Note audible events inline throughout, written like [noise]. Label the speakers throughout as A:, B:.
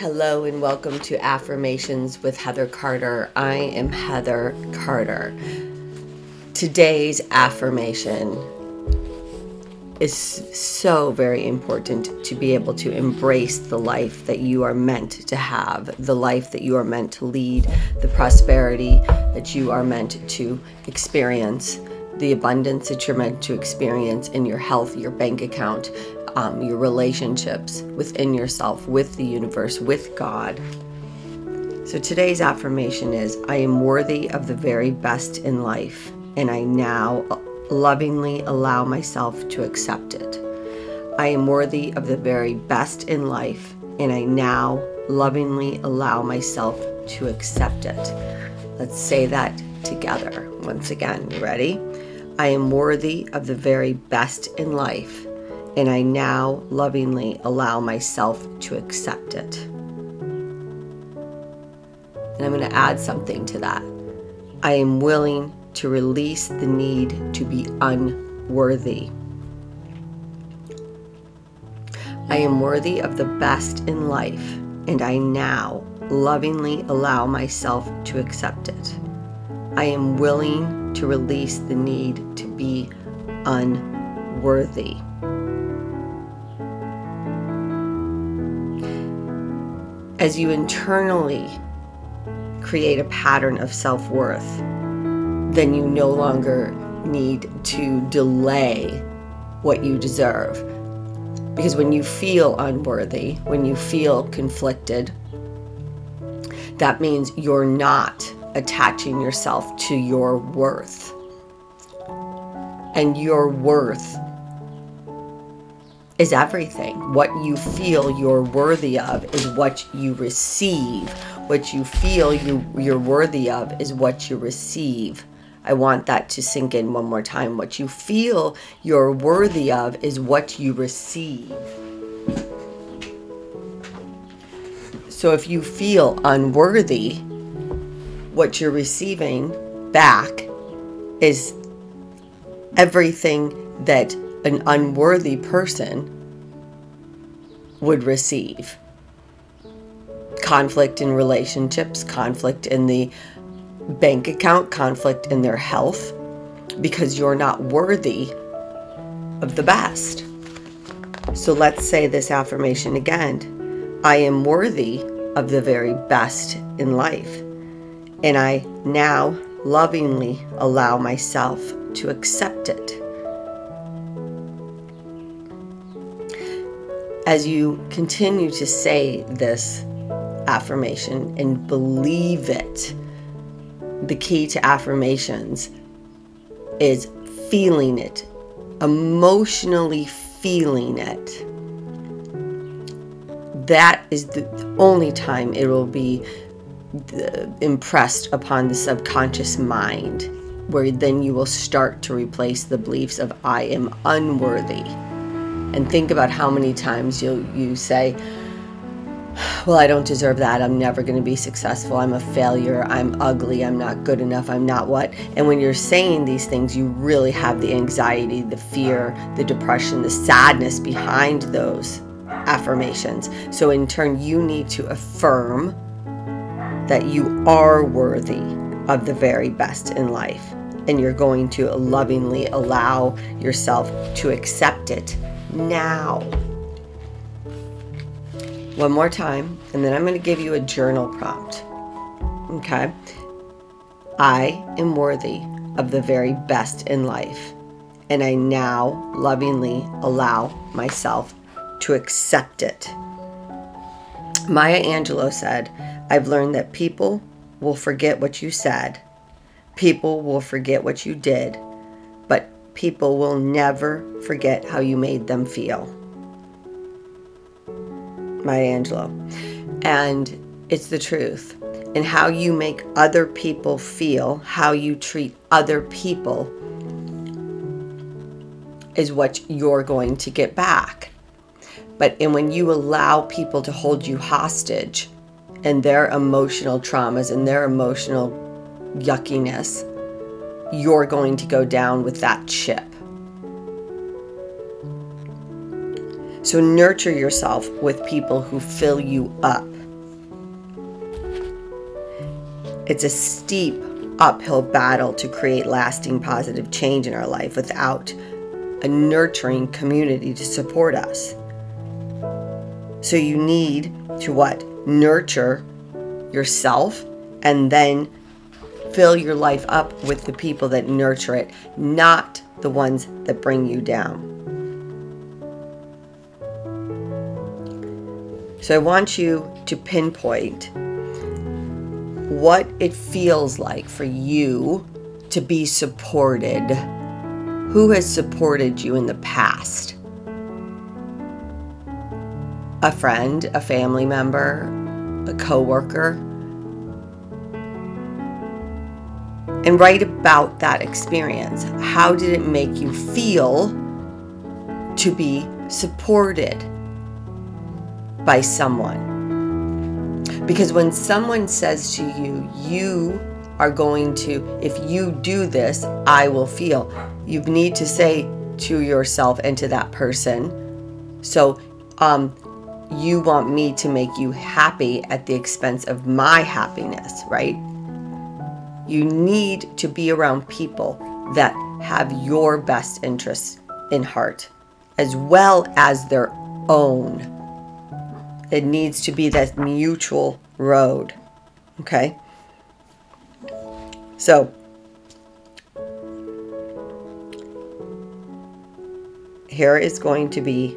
A: Hello and welcome to Affirmations with Heather Carter. I am Heather Carter. Today's affirmation is so very important to be able to embrace the life that you are meant to have, the life that you are meant to lead, the prosperity that you are meant to experience, the abundance that you're meant to experience in your health, your bank account, um, your relationships within yourself, with the universe, with God. So today's affirmation is I am worthy of the very best in life, and I now lovingly allow myself to accept it. I am worthy of the very best in life, and I now lovingly allow myself to accept it. Let's say that together. Once again, you ready? I am worthy of the very best in life and I now lovingly allow myself to accept it. And I'm going to add something to that. I am willing to release the need to be unworthy. I am worthy of the best in life, and I now lovingly allow myself to accept it. I am willing to release the need to be unworthy. As you internally create a pattern of self worth, then you no longer need to delay what you deserve. Because when you feel unworthy, when you feel conflicted, that means you're not attaching yourself to your worth. And your worth is everything. What you feel you're worthy of is what you receive. What you feel you, you're worthy of is what you receive. I want that to sink in one more time. What you feel you're worthy of is what you receive. So if you feel unworthy, what you're receiving back is everything that an unworthy person would receive conflict in relationships, conflict in the bank account, conflict in their health, because you're not worthy of the best. So let's say this affirmation again I am worthy of the very best in life. And I now lovingly allow myself to accept it. As you continue to say this affirmation and believe it, the key to affirmations is feeling it, emotionally feeling it. That is the only time it will be uh, impressed upon the subconscious mind, where then you will start to replace the beliefs of I am unworthy and think about how many times you you say well i don't deserve that. I'm never going to be successful. I'm a failure. I'm ugly. I'm not good enough. I'm not what. And when you're saying these things you really have the anxiety the fear the depression the sadness behind those affirmations. So in turn you need to affirm that you are worthy of the very best in life. And you're going to lovingly allow yourself to accept it now. One more time, and then I'm going to give you a journal prompt. Okay? I am worthy of the very best in life, and I now lovingly allow myself to accept it. Maya Angelou said, I've learned that people will forget what you said, people will forget what you did, people will never forget how you made them feel. Maya Angelou. And it's the truth. And how you make other people feel, how you treat other people, is what you're going to get back. But and when you allow people to hold you hostage and their emotional traumas and their emotional yuckiness, you're going to go down with that chip. So nurture yourself with people who fill you up. It's a steep uphill battle to create lasting positive change in our life without a nurturing community to support us. So you need to what? Nurture yourself and then fill your life up with the people that nurture it, not the ones that bring you down. So I want you to pinpoint what it feels like for you to be supported. Who has supported you in the past? A friend, a family member, a coworker? And write about that experience. How did it make you feel to be supported by someone? Because when someone says to you, you are going to, if you do this, I will feel, you need to say to yourself and to that person, so um, you want me to make you happy at the expense of my happiness, right? You need to be around people that have your best interests in heart as well as their own it needs to be that mutual road. Okay? So, here is going to be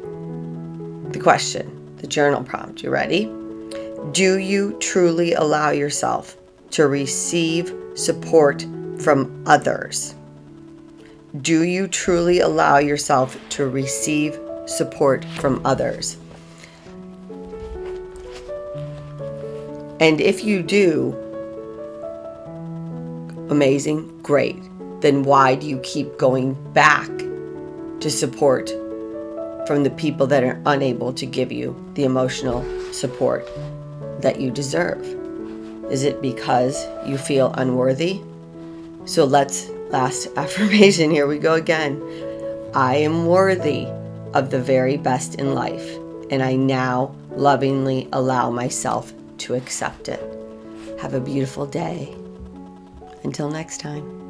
A: the question, the journal prompt. You ready? Do you truly allow yourself to receive support from others? Do you truly allow yourself to receive support from others? And if you do, amazing, great. Then why do you keep going back to support from the people that are unable to give you the emotional support that you deserve? Is it because you feel unworthy? So let's, last [laughs] affirmation, here we go again. I am worthy of the very best in life, and I now lovingly allow myself to accept it. Have a beautiful day. Until next time.